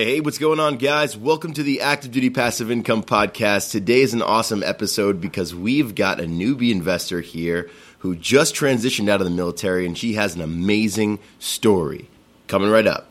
Hey, what's going on, guys? Welcome to the Active Duty Passive Income Podcast. Today is an awesome episode because we've got a newbie investor here who just transitioned out of the military and she has an amazing story. Coming right up.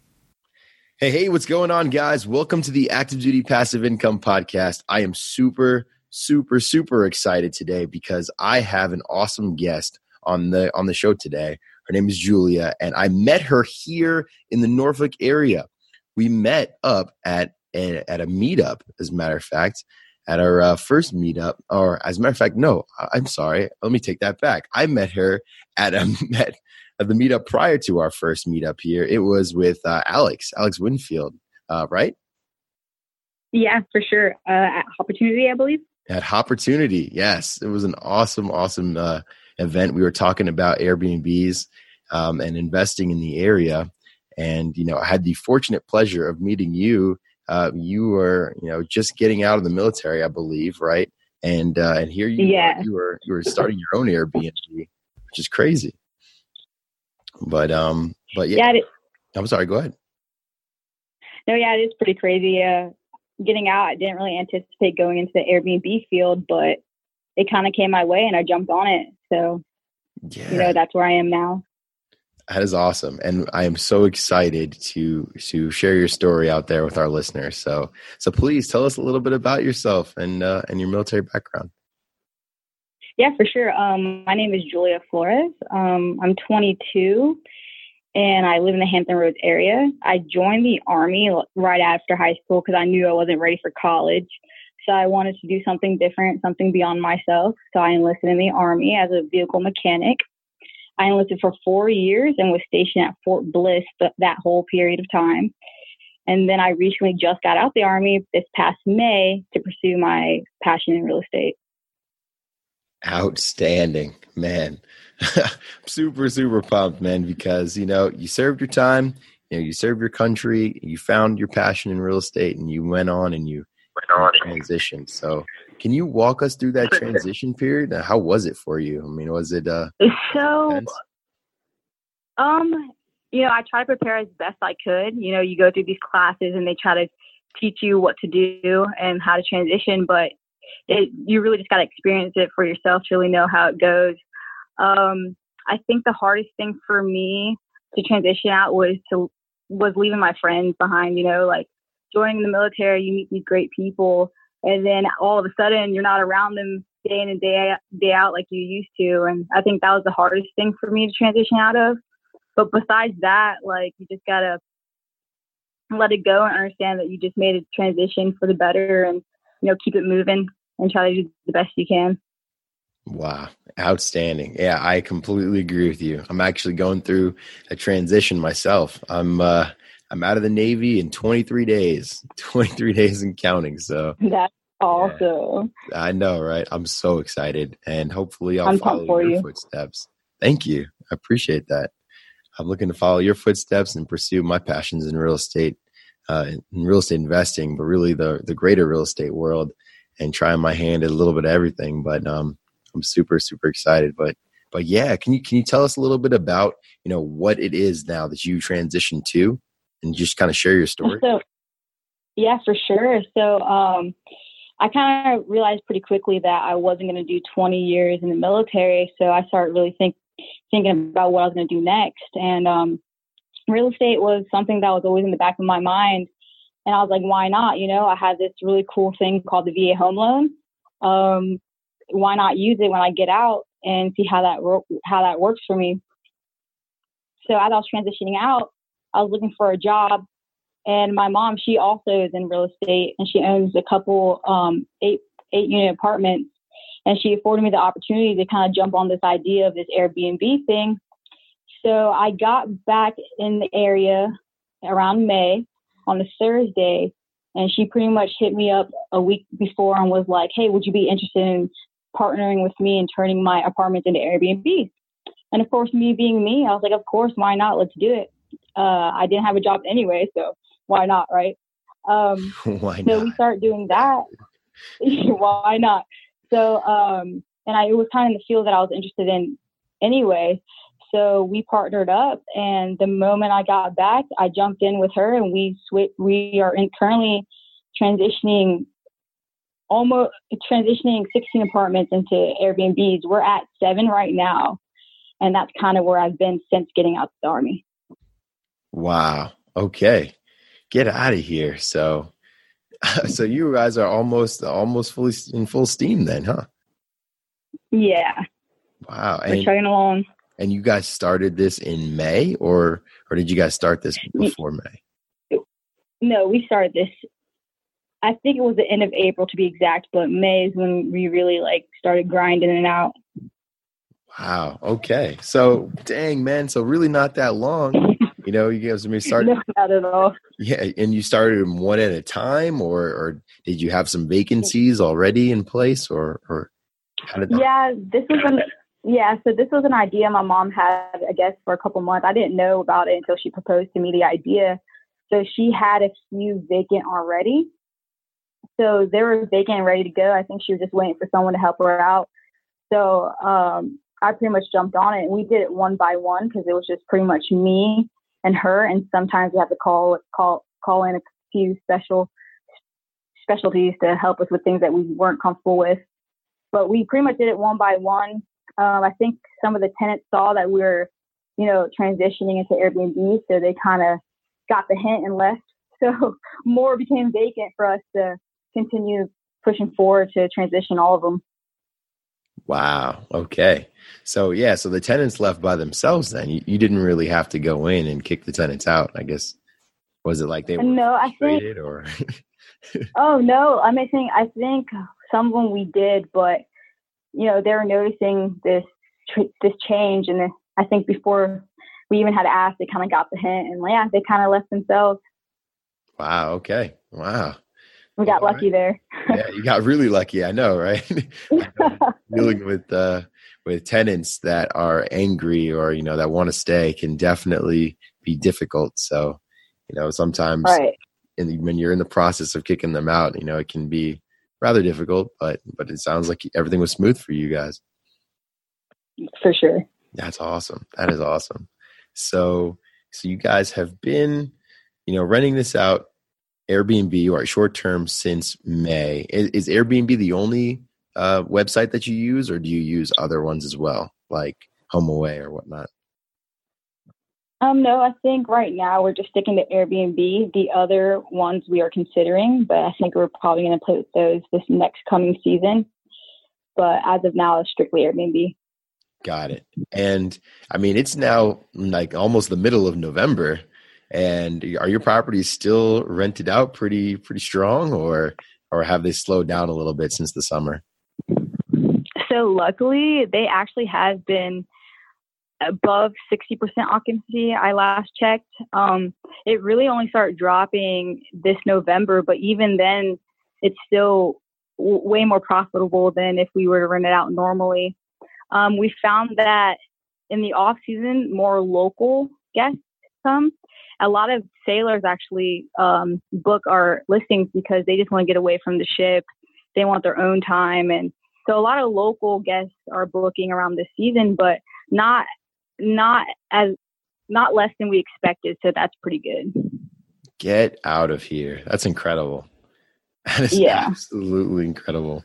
Hey, hey, what's going on, guys? Welcome to the Active Duty Passive Income Podcast. I am super, super, super excited today because I have an awesome guest on the on the show today. Her name is Julia, and I met her here in the Norfolk area. We met up at a, at a meetup, as a matter of fact, at our uh, first meetup. Or as a matter of fact, no, I'm sorry. Let me take that back. I met her at a met uh, the meetup prior to our first meetup here. It was with uh, Alex, Alex Winfield, uh, right? Yeah, for sure. Uh, at Opportunity, I believe. At Opportunity, yes. It was an awesome, awesome uh, event. We were talking about Airbnbs um, and investing in the area. And, you know, I had the fortunate pleasure of meeting you. Uh, you were, you know, just getting out of the military, I believe, right? And uh, and here you, yeah. were, you were you were starting your own Airbnb, which is crazy. But um, but yeah, yeah I'm sorry. Go ahead. No, yeah, it is pretty crazy. Uh, getting out, I didn't really anticipate going into the Airbnb field, but it kind of came my way, and I jumped on it. So, yeah. you know, that's where I am now. That is awesome, and I am so excited to to share your story out there with our listeners. So, so please tell us a little bit about yourself and uh, and your military background. Yeah, for sure. Um, my name is Julia Flores. Um, I'm 22 and I live in the Hampton Roads area. I joined the Army right after high school because I knew I wasn't ready for college. So I wanted to do something different, something beyond myself. So I enlisted in the Army as a vehicle mechanic. I enlisted for four years and was stationed at Fort Bliss that whole period of time. And then I recently just got out the Army this past May to pursue my passion in real estate. Outstanding, man. super, super pumped, man, because you know, you served your time, you know, you served your country, you found your passion in real estate and you went on and you went on transitioned. So can you walk us through that transition period? How was it for you? I mean, was it uh so intense? um you know, I try to prepare as best I could. You know, you go through these classes and they try to teach you what to do and how to transition, but it, you really just got to experience it for yourself to really know how it goes. Um, I think the hardest thing for me to transition out was to was leaving my friends behind. You know, like joining the military, you meet these great people, and then all of a sudden you're not around them day in and day out, day out like you used to. And I think that was the hardest thing for me to transition out of. But besides that, like you just gotta let it go and understand that you just made a transition for the better, and you know keep it moving and try to do the best you can. Wow, outstanding. Yeah, I completely agree with you. I'm actually going through a transition myself. I'm uh I'm out of the Navy in 23 days, 23 days and counting. So that's awesome. Yeah, I know, right? I'm so excited, and hopefully, I'll I'm follow your you. footsteps. Thank you. I appreciate that. I'm looking to follow your footsteps and pursue my passions in real estate, uh, in real estate investing, but really the the greater real estate world and trying my hand at a little bit of everything. But um, I'm super super excited. But but yeah, can you can you tell us a little bit about you know what it is now that you transitioned to, and just kind of share your story? So, yeah, for sure. So um, I kind of realized pretty quickly that I wasn't going to do 20 years in the military. So I started really think thinking about what I was going to do next, and um, real estate was something that was always in the back of my mind and I was like, why not? You know, I had this really cool thing called the VA home loan. Um, why not use it when I get out and see how that ro- how that works for me? So as I was transitioning out, I was looking for a job And my mom, she also is in real estate and she owns a couple um, eight eight unit apartments. And she afforded me the opportunity to kind of jump on this idea of this Airbnb thing. So I got back in the area around May on a Thursday, and she pretty much hit me up a week before and was like, "Hey, would you be interested in partnering with me and turning my apartment into Airbnb?" And of course, me being me, I was like, "Of course, why not? Let's do it." Uh, I didn't have a job anyway, so why not, right? Um, why not? So we start doing that. why not? So, um, and I, it was kind of the field that I was interested in anyway. So we partnered up, and the moment I got back, I jumped in with her, and we switch. We are in, currently transitioning almost transitioning 16 apartments into Airbnbs. We're at seven right now, and that's kind of where I've been since getting out of the army. Wow. Okay get out of here. So, so you guys are almost almost fully in full steam then, huh? Yeah. Wow. We're chugging along. And you guys started this in May, or or did you guys start this before May? No, we started this. I think it was the end of April to be exact, but May is when we really like started grinding it out. Wow. Okay. So, dang man. So really not that long. You know, you guys me start. No, not at all. Yeah, and you started one at a time, or or did you have some vacancies already in place, or or how did that? Yeah, this was an yeah. So this was an idea my mom had, I guess, for a couple months. I didn't know about it until she proposed to me the idea. So she had a few vacant already. So they were vacant and ready to go. I think she was just waiting for someone to help her out. So um, I pretty much jumped on it, and we did it one by one because it was just pretty much me and her. And sometimes we have to call call call in a few special specialties to help us with things that we weren't comfortable with. But we pretty much did it one by one. Um, I think some of the tenants saw that we were, you know, transitioning into Airbnb, so they kind of got the hint and left. So more became vacant for us to continue pushing forward to transition all of them. Wow. Okay. So yeah, so the tenants left by themselves. Then you, you didn't really have to go in and kick the tenants out. I guess was it like they were no? I think or oh no, I'm saying I think some of them we did, but you know they were noticing this this change, and I think before we even had asked, they kind of got the hint, and yeah, they kind of left themselves. Wow. Okay. Wow. We got All lucky right. there. yeah, you got really lucky. I know, right? Dealing with uh, with tenants that are angry or you know that want to stay can definitely be difficult. So, you know, sometimes right. in, when you're in the process of kicking them out, you know, it can be rather difficult. But but it sounds like everything was smooth for you guys. For sure. That's awesome. That is awesome. So so you guys have been, you know, renting this out Airbnb or short term since May. Is, is, Airbnb the only uh, website that you use, or do you use other ones as well, like HomeAway or whatnot? Um, no, I think right now we're just sticking to Airbnb. The other ones we are considering, but I think we're probably going to play with those this next coming season. But as of now, it's strictly Airbnb. Got it. And I mean, it's now like almost the middle of November. And are your properties still rented out pretty pretty strong, or or have they slowed down a little bit since the summer? So luckily, they actually have been above 60% occupancy. I last checked. Um, it really only started dropping this November, but even then, it's still w- way more profitable than if we were to rent it out normally. Um, we found that in the off season, more local guests come a lot of sailors actually um, book our listings because they just want to get away from the ship. They want their own time, and so a lot of local guests are booking around this season, but not not as not less than we expected. So that's pretty good. Get out of here! That's incredible. That is yeah. absolutely incredible.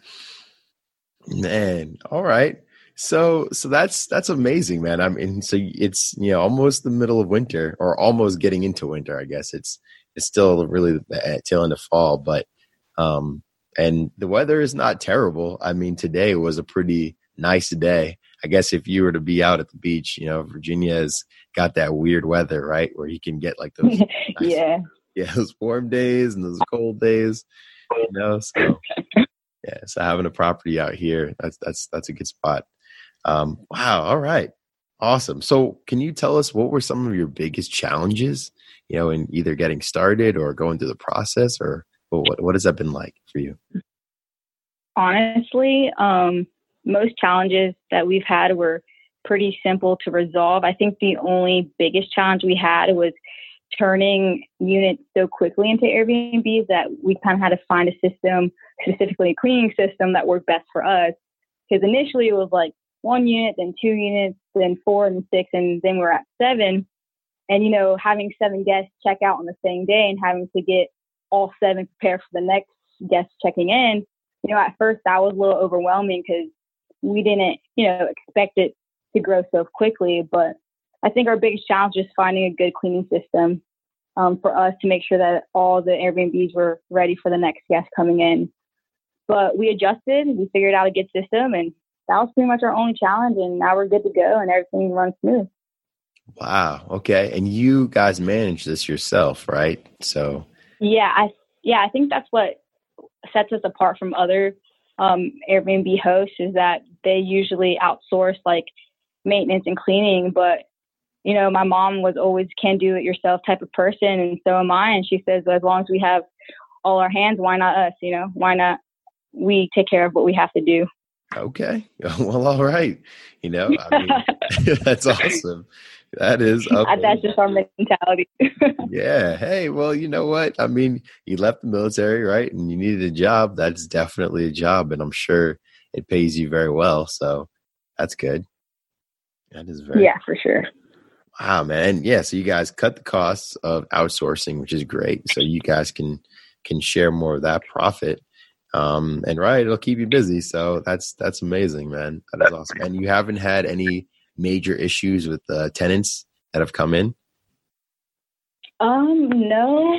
Man, all right. So so that's that's amazing, man. I mean, so it's you know almost the middle of winter or almost getting into winter. I guess it's it's still really the tail end of fall, but um, and the weather is not terrible. I mean, today was a pretty nice day. I guess if you were to be out at the beach, you know, Virginia has got that weird weather, right, where you can get like those nice, yeah yeah, those warm days and those cold days. You know, so yeah, so having a property out here, that's that's that's a good spot. Um, wow, all right. Awesome. So, can you tell us what were some of your biggest challenges, you know, in either getting started or going through the process, or what what has that been like for you? Honestly, um, most challenges that we've had were pretty simple to resolve. I think the only biggest challenge we had was turning units so quickly into Airbnbs that we kind of had to find a system, specifically a cleaning system that worked best for us. Because initially it was like one unit, then two units, then four and six, and then we're at seven. And, you know, having seven guests check out on the same day and having to get all seven prepared for the next guest checking in, you know, at first that was a little overwhelming because we didn't, you know, expect it to grow so quickly. But I think our biggest challenge is finding a good cleaning system um, for us to make sure that all the Airbnbs were ready for the next guest coming in. But we adjusted, we figured out a good system, and that was pretty much our only challenge. And now we're good to go, and everything runs smooth. Wow. Okay. And you guys manage this yourself, right? So. Yeah, I yeah I think that's what sets us apart from other um, Airbnb hosts is that they usually outsource like maintenance and cleaning, but you know, my mom was always can do it yourself type of person, and so am I. And she says, as long as we have all our hands, why not us? You know, why not we take care of what we have to do? Okay, well, all right. You know, I mean, that's awesome. That is that's just our mentality. yeah. Hey, well, you know what? I mean, you left the military, right? And you needed a job. That's definitely a job, and I'm sure it pays you very well. So that's good. That is very yeah, for sure. Wow, man. Yeah, so you guys cut the costs of outsourcing, which is great. So you guys can can share more of that profit. Um, and right, it'll keep you busy. So that's that's amazing, man. That is awesome. And you haven't had any major issues with the tenants that have come in? Um, no,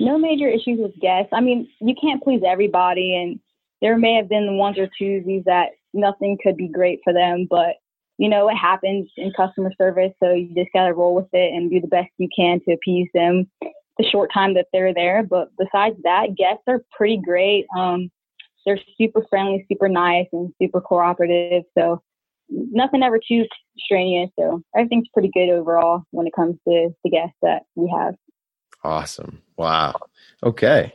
no major issues with guests. I mean, you can't please everybody, and there may have been ones or twosies that nothing could be great for them, but you know, it happens in customer service, so you just gotta roll with it and do the best you can to appease them the short time that they're there. But besides that, guests are pretty great. Um, they're super friendly, super nice, and super cooperative. So nothing ever too strenuous. So everything's pretty good overall when it comes to the guests that we have. Awesome. Wow. Okay.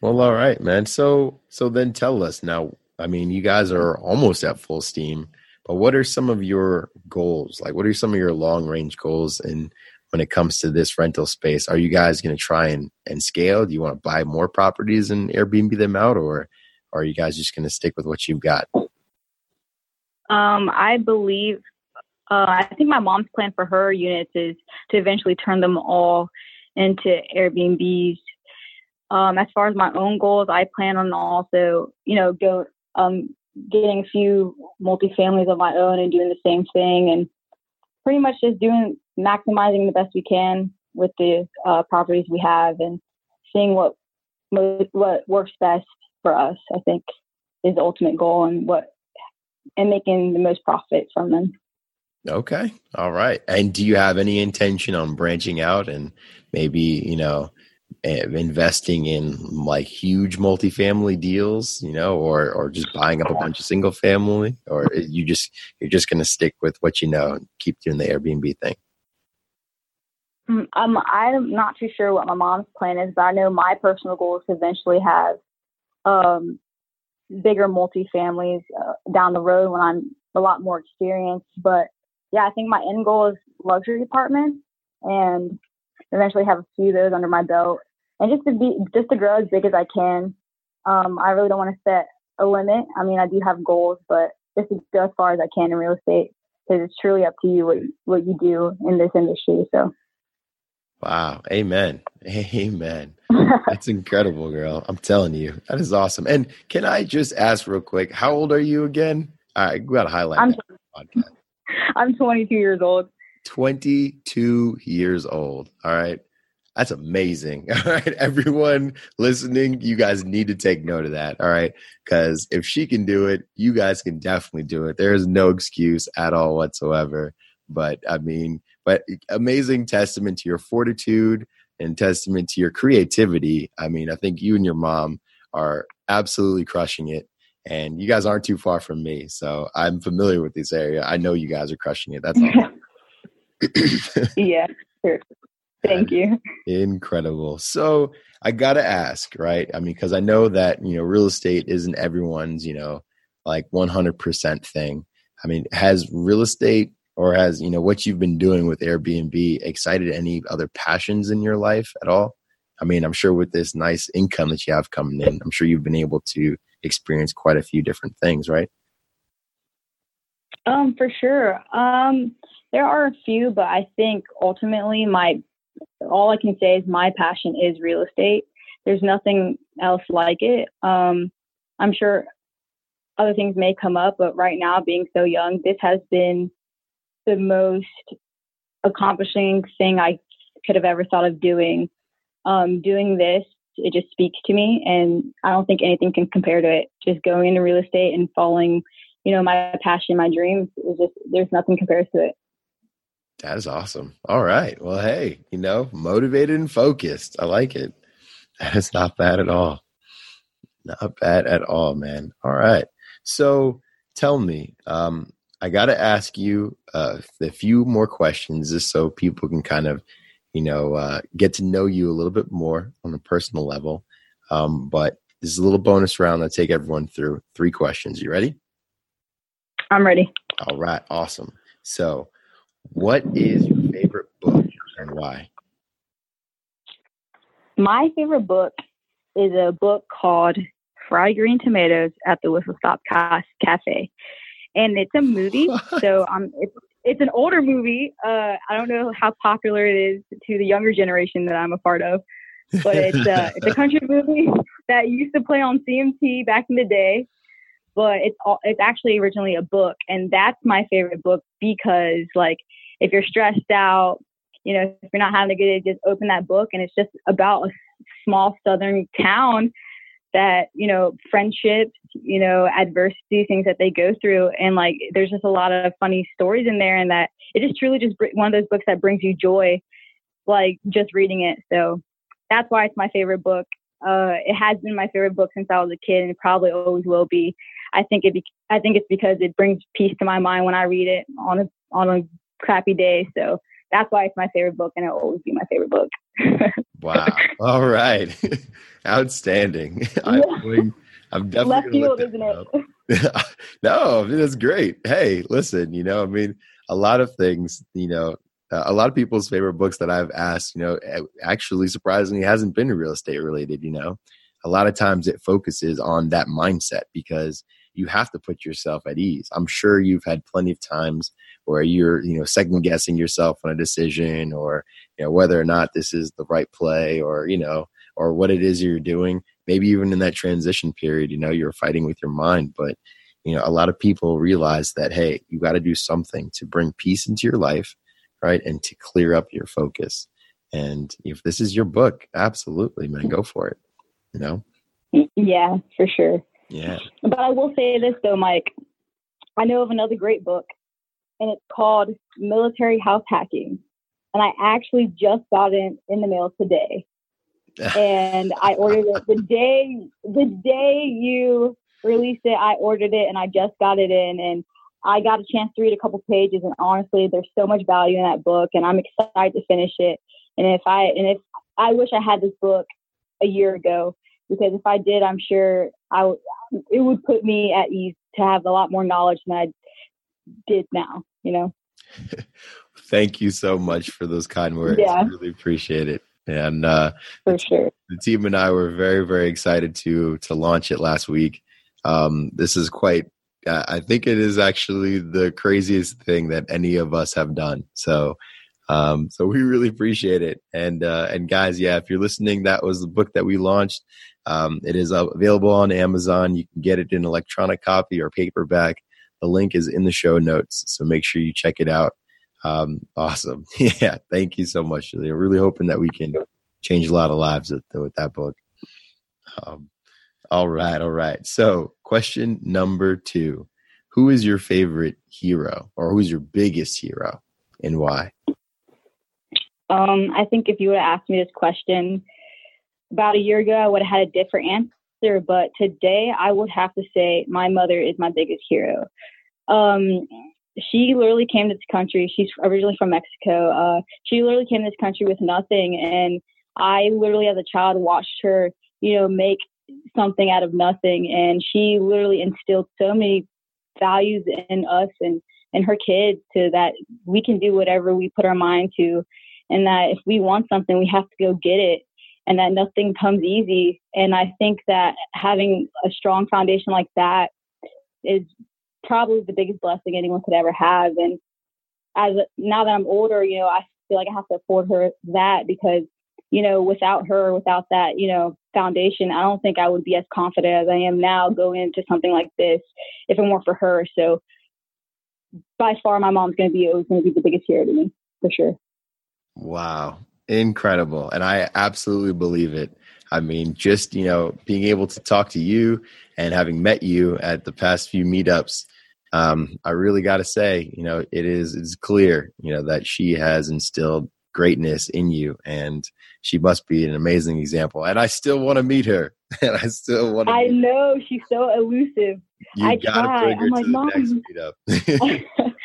Well, all right, man. So, so then tell us now. I mean, you guys are almost at full steam but what are some of your goals? Like, what are some of your long range goals? And when it comes to this rental space, are you guys going to try and, and scale? Do you want to buy more properties and Airbnb them out, or, or are you guys just going to stick with what you've got? Um, I believe, uh, I think my mom's plan for her units is to eventually turn them all into Airbnbs. Um, as far as my own goals, I plan on also, you know, go um, getting a few multifamilies of my own and doing the same thing and pretty much just doing maximizing the best we can with the uh, properties we have and seeing what what works best for us. I think is the ultimate goal and what and making the most profit from them. Okay. All right. And do you have any intention on branching out and maybe, you know, investing in like huge multifamily deals, you know, or or just buying up a bunch of single family, or you just you're just going to stick with what you know and keep doing the Airbnb thing? Mm, um, I'm not too sure what my mom's plan is, but I know my personal goal is to eventually have um, bigger multifamilies uh, down the road when I'm a lot more experienced. But yeah, I think my end goal is luxury apartments and eventually have a few of those under my belt and just to be just to grow as big as I can. Um, I really don't want to set a limit. I mean, I do have goals, but just to go as far as I can in real estate because it's truly up to you what what you do in this industry. So. Wow. Amen. Amen. That's incredible, girl. I'm telling you. That is awesome. And can I just ask real quick, how old are you again? All right, we got to highlight I'm, I'm 22 years old. 22 years old. All right. That's amazing. All right. Everyone listening, you guys need to take note of that. All right. Because if she can do it, you guys can definitely do it. There is no excuse at all whatsoever. But I mean, but amazing testament to your fortitude, and testament to your creativity. I mean, I think you and your mom are absolutely crushing it. And you guys aren't too far from me. So I'm familiar with this area. I know you guys are crushing it. That's all. yeah, sure. Thank you. Incredible. So I got to ask, right? I mean, because I know that, you know, real estate isn't everyone's, you know, like 100% thing. I mean, has real estate or has, you know, what you've been doing with Airbnb excited any other passions in your life at all? I mean, I'm sure with this nice income that you have coming in, I'm sure you've been able to experience quite a few different things, right? Um, for sure. Um, there are a few, but I think ultimately my all I can say is my passion is real estate. There's nothing else like it. Um, I'm sure other things may come up, but right now, being so young, this has been the most accomplishing thing I could have ever thought of doing. Um, doing this, it just speaks to me, and I don't think anything can compare to it. Just going into real estate and following, you know, my passion, my dreams is just there's nothing compares to it. That is awesome. All right. Well, hey, you know, motivated and focused. I like it. That is not bad at all. Not bad at all, man. All right. So tell me, um, I got to ask you uh, a few more questions just so people can kind of, you know, uh, get to know you a little bit more on a personal level. Um, but this is a little bonus round that take everyone through three questions. You ready? I'm ready. All right. Awesome. So, what is your favorite book and why? My favorite book is a book called Fried Green Tomatoes at the Whistle Stop Cafe. And it's a movie. so um, it's, it's an older movie. Uh, I don't know how popular it is to the younger generation that I'm a part of, but it's, uh, it's a country movie that used to play on CMT back in the day but it's all, it's actually originally a book and that's my favorite book because like if you're stressed out you know if you're not having a good day just open that book and it's just about a small southern town that you know friendships you know adversity things that they go through and like there's just a lot of funny stories in there and that it is truly just one of those books that brings you joy like just reading it so that's why it's my favorite book uh, it has been my favorite book since I was a kid, and probably always will be. I think it. Be, I think it's because it brings peace to my mind when I read it on a on a crappy day. So that's why it's my favorite book, and it'll always be my favorite book. Wow! All right, outstanding. Yeah. I'm, I'm definitely left field, isn't it? no, I mean, that's great. Hey, listen, you know, I mean, a lot of things, you know, uh, a lot of people's favorite books that I've asked, you know, actually surprisingly hasn't been real estate related, you know. A lot of times it focuses on that mindset because you have to put yourself at ease. I'm sure you've had plenty of times where you're, you know, second guessing yourself on a decision or, you know, whether or not this is the right play or, you know, or what it is you're doing. Maybe even in that transition period, you know, you're fighting with your mind, but you know, a lot of people realize that hey, you got to do something to bring peace into your life right? And to clear up your focus. And if this is your book, absolutely, man, go for it. You know? Yeah, for sure. Yeah. But I will say this though, Mike. I know of another great book, and it's called Military House Hacking. And I actually just got it in the mail today. and I ordered it the day the day you released it, I ordered it and I just got it in and I got a chance to read a couple pages, and honestly, there's so much value in that book, and I'm excited to finish it. And if I and if I wish I had this book a year ago, because if I did, I'm sure I w- it would put me at ease to have a lot more knowledge than I did now. You know. Thank you so much for those kind words. Yeah. I really appreciate it. And uh, for sure, the team and I were very, very excited to to launch it last week. Um, this is quite I think it is actually the craziest thing that any of us have done. So, um, so we really appreciate it. And uh, and guys, yeah, if you're listening, that was the book that we launched. Um, it is available on Amazon. You can get it in electronic copy or paperback. The link is in the show notes, so make sure you check it out. Um, awesome, yeah. Thank you so much, Julia. Really hoping that we can change a lot of lives with, with that book. Um, all right, all right. So, question number two Who is your favorite hero or who's your biggest hero and why? Um, I think if you would have asked me this question about a year ago, I would have had a different answer. But today, I would have to say my mother is my biggest hero. Um, she literally came to this country. She's originally from Mexico. Uh, she literally came to this country with nothing, and I literally, as a child, watched her, you know, make something out of nothing. And she literally instilled so many values in us and and her kids to that we can do whatever we put our mind to, and that if we want something, we have to go get it, and that nothing comes easy. And I think that having a strong foundation like that is probably the biggest blessing anyone could ever have. And as now that I'm older, you know, I feel like I have to afford her that because you know, without her, without that, you know, foundation, I don't think I would be as confident as I am now going into something like this if it weren't for her. So by far, my mom's going to be always going to be the biggest hero to me for sure. Wow. Incredible. And I absolutely believe it. I mean, just, you know, being able to talk to you and having met you at the past few meetups, um, I really got to say, you know, it is it's clear, you know, that she has instilled greatness in you and she must be an amazing example and i still want to meet her and i still want to i know she's so elusive you I gotta try. bring her I'm to like, the Mom. next meetup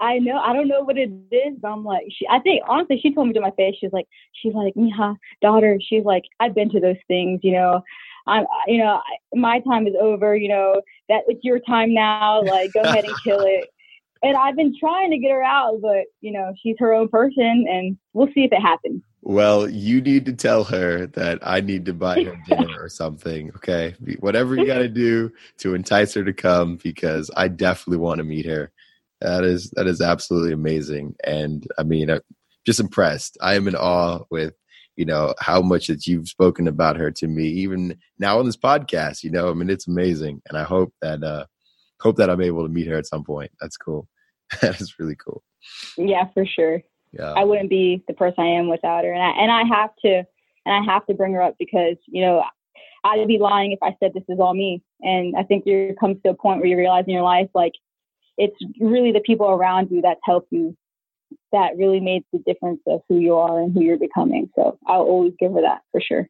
I know. I don't know what it is, but I'm like, she, I think honestly, she told me to my face. She's like, she's like, Mija, daughter. She's like, I've been to those things, you know. I'm, you know, my time is over. You know that it's your time now. Like, go ahead and kill it and I've been trying to get her out, but you know, she's her own person, and we'll see if it happens. Well, you need to tell her that I need to buy her dinner or something. Okay, whatever you got to do to entice her to come, because I definitely want to meet her. That is that is absolutely amazing, and I mean, I'm just impressed. I am in awe with you know how much that you've spoken about her to me, even now on this podcast. You know, I mean, it's amazing, and I hope that uh, hope that I'm able to meet her at some point. That's cool. that is really cool. Yeah, for sure. Yeah. I wouldn't be the person I am without her. And I and I have to and I have to bring her up because, you know, I'd be lying if I said this is all me. And I think you comes to a point where you realize in your life like it's really the people around you that help you that really made the difference of who you are and who you're becoming. So I'll always give her that for sure.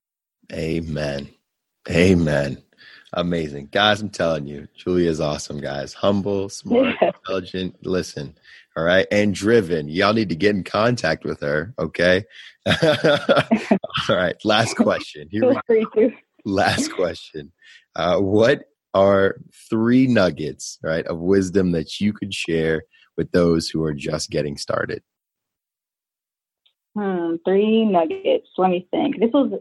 Amen. Amen. Amazing. Guys, I'm telling you, Julia is awesome, guys. Humble, smart, yeah. intelligent. Listen, all right, and driven. Y'all need to get in contact with her, okay? all right, last question. Here we go. Last question. Uh, what are three nuggets, right, of wisdom that you could share with those who are just getting started? Hmm, three nuggets. Let me think. This was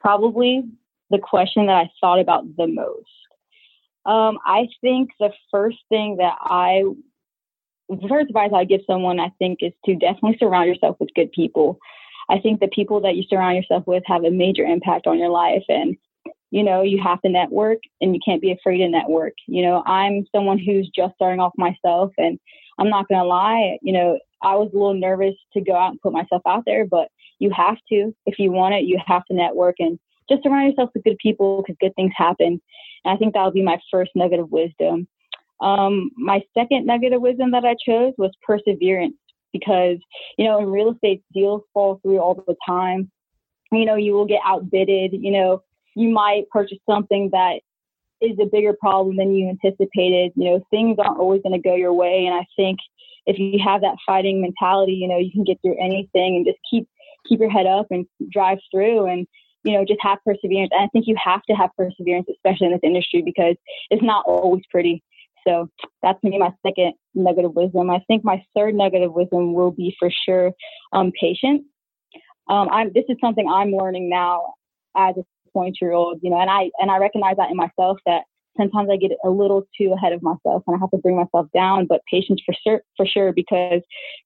probably the question that I thought about the most. Um, I think the first thing that I, the first advice I give someone, I think, is to definitely surround yourself with good people. I think the people that you surround yourself with have a major impact on your life. And, you know, you have to network and you can't be afraid to network. You know, I'm someone who's just starting off myself and I'm not going to lie, you know, I was a little nervous to go out and put myself out there, but you have to. If you want it, you have to network and just surround yourself with good people because good things happen. And I think that'll be my first nugget of wisdom. Um, my second nugget of wisdom that I chose was perseverance because, you know, in real estate, deals fall through all the time. You know, you will get outbidded. You know, you might purchase something that is a bigger problem than you anticipated. You know, things aren't always going to go your way. And I think if you have that fighting mentality, you know, you can get through anything and just keep keep your head up and drive through. And you know, just have perseverance. And I think you have to have perseverance, especially in this industry, because it's not always pretty. So that's maybe my second nugget of wisdom. I think my third nugget of wisdom will be for sure um, patience. Um, this is something I'm learning now as a 20 year old, you know, and I and I recognize that in myself that sometimes I get a little too ahead of myself and I have to bring myself down. But patience for sure, for sure, because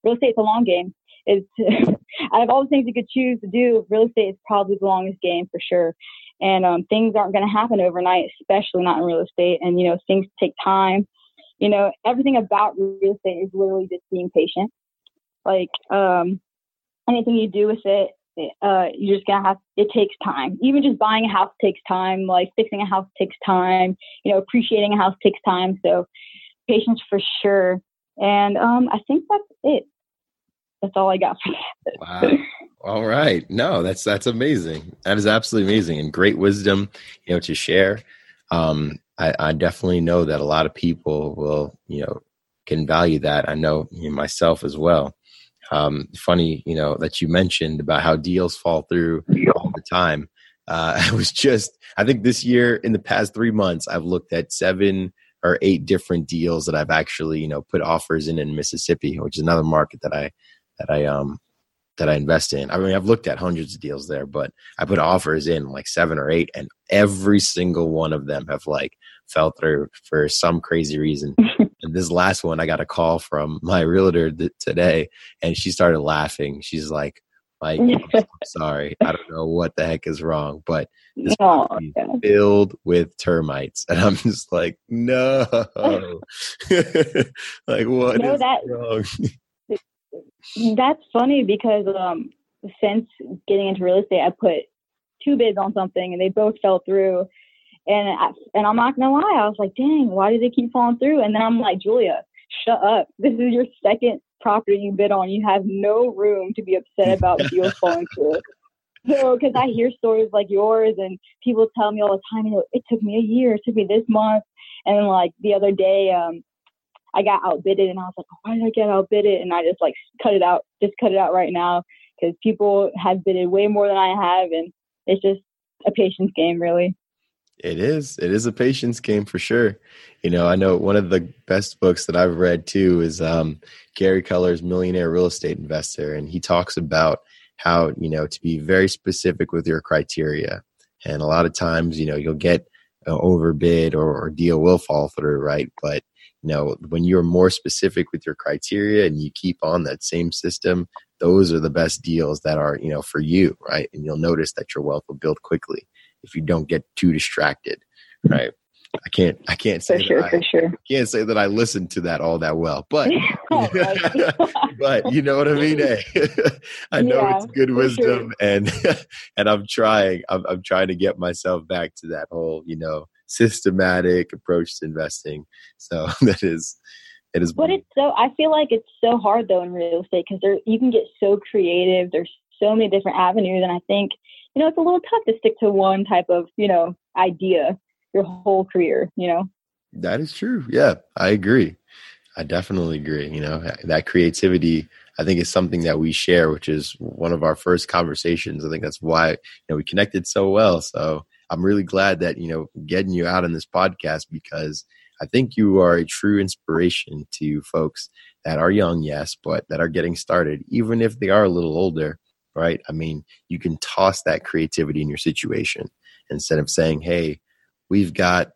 real estate is a long game is out of all the things you could choose to do, real estate is probably the longest game for sure. And um, things aren't going to happen overnight, especially not in real estate. And you know, things take time. You know, everything about real estate is literally just being patient. Like um, anything you do with it, uh, you're just gonna have. It takes time. Even just buying a house takes time. Like fixing a house takes time. You know, appreciating a house takes time. So patience for sure. And um, I think that's it. that's all I got for that. Wow. All right. No, that's that's amazing. That is absolutely amazing and great wisdom, you know, to share. Um, I, I definitely know that a lot of people will, you know, can value that. I know, you know myself as well. Um, funny, you know, that you mentioned about how deals fall through all the time. Uh, I was just, I think this year, in the past three months, I've looked at seven or eight different deals that I've actually, you know, put offers in in Mississippi, which is another market that I, that I, um, that I invest in. I mean, I've looked at hundreds of deals there, but I put offers in like seven or eight, and every single one of them have like fell through for some crazy reason. this last one, I got a call from my realtor th- today, and she started laughing. She's like, "Like, I'm sorry, I don't know what the heck is wrong, but this oh, filled with termites." And I'm just like, "No, like what no, is that, wrong?" that's funny because um, since getting into real estate, I put two bids on something, and they both fell through and I, and I'm not gonna lie, I was like, dang, why do they keep falling through? And then I'm like, Julia, shut up. This is your second property you bid on. You have no room to be upset about deals falling through. So, because I hear stories like yours, and people tell me all the time, you know, it took me a year, it took me this month, and then like the other day, um, I got outbidded, and I was like, why did I get outbidded? And I just like cut it out, just cut it out right now, because people have bidded way more than I have, and it's just a patience game, really. It is. It is a patience game for sure. You know, I know one of the best books that I've read too is um, Gary Keller's Millionaire Real Estate Investor, and he talks about how you know to be very specific with your criteria. And a lot of times, you know, you'll get uh, overbid or, or deal will fall through, right? But you know, when you're more specific with your criteria and you keep on that same system, those are the best deals that are you know for you, right? And you'll notice that your wealth will build quickly if you don't get too distracted, mm-hmm. right? I can't I can't say for sure, I, for sure. can't say that I listened to that all that well, but but you know what I mean. Hey, eh? I know yeah, it's good wisdom, sure. and and I'm trying I'm, I'm trying to get myself back to that whole you know systematic approach to investing. So that is it is. But it's so I feel like it's so hard though in real estate because there you can get so creative. There's so many different avenues, and I think you know, it's a little tough to stick to one type of, you know, idea your whole career, you know? That is true. Yeah, I agree. I definitely agree. You know, that creativity, I think, is something that we share, which is one of our first conversations. I think that's why, you know, we connected so well. So I'm really glad that, you know, getting you out on this podcast because I think you are a true inspiration to folks that are young, yes, but that are getting started, even if they are a little older right? I mean, you can toss that creativity in your situation instead of saying, hey, we've got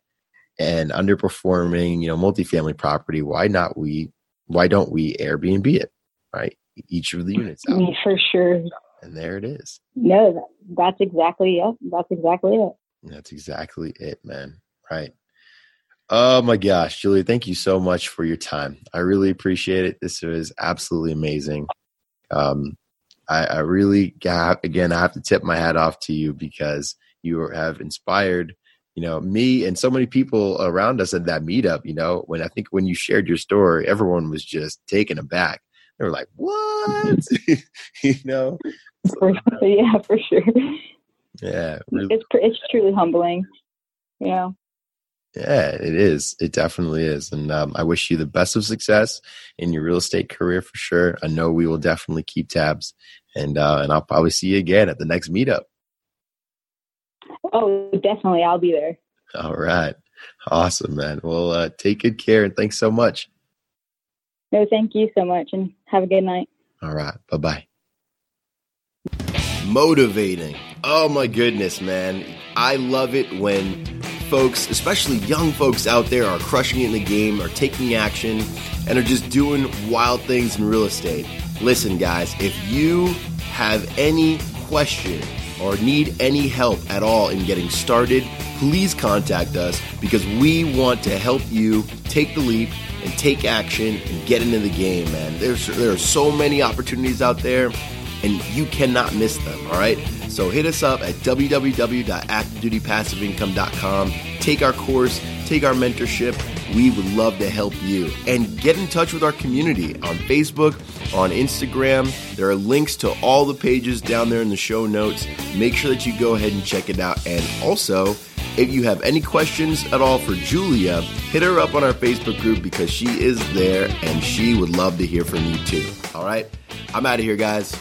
an underperforming, you know, multifamily property. Why not we, why don't we Airbnb it, right? Each of the units out. For sure. And there it is. No, that's exactly it. That's exactly it. That's exactly it, man. Right. Oh my gosh, Julie, thank you so much for your time. I really appreciate it. This was absolutely amazing. Um, I, I really got, again, I have to tip my hat off to you because you have inspired, you know, me and so many people around us at that meetup. You know, when I think when you shared your story, everyone was just taken aback. They were like, mm-hmm. "What?" you know? So, uh, yeah, for sure. Yeah, really. it's it's truly humbling. You know. Yeah, it is. It definitely is. And um, I wish you the best of success in your real estate career for sure. I know we will definitely keep tabs, and uh, and I'll probably see you again at the next meetup. Oh, definitely, I'll be there. All right, awesome, man. Well, uh, take good care and thanks so much. No, thank you so much, and have a good night. All right, bye bye. Motivating. Oh my goodness, man. I love it when folks, especially young folks out there, are crushing it in the game, are taking action, and are just doing wild things in real estate. Listen, guys, if you have any question or need any help at all in getting started, please contact us because we want to help you take the leap and take action and get into the game, man. There's there are so many opportunities out there and you cannot miss them, all right? So hit us up at www.activedutypassiveincome.com. Take our course, take our mentorship. we would love to help you. And get in touch with our community on Facebook, on Instagram. There are links to all the pages down there in the show notes. Make sure that you go ahead and check it out. And also, if you have any questions at all for Julia, hit her up on our Facebook group because she is there and she would love to hear from you too. All right, I'm out of here, guys.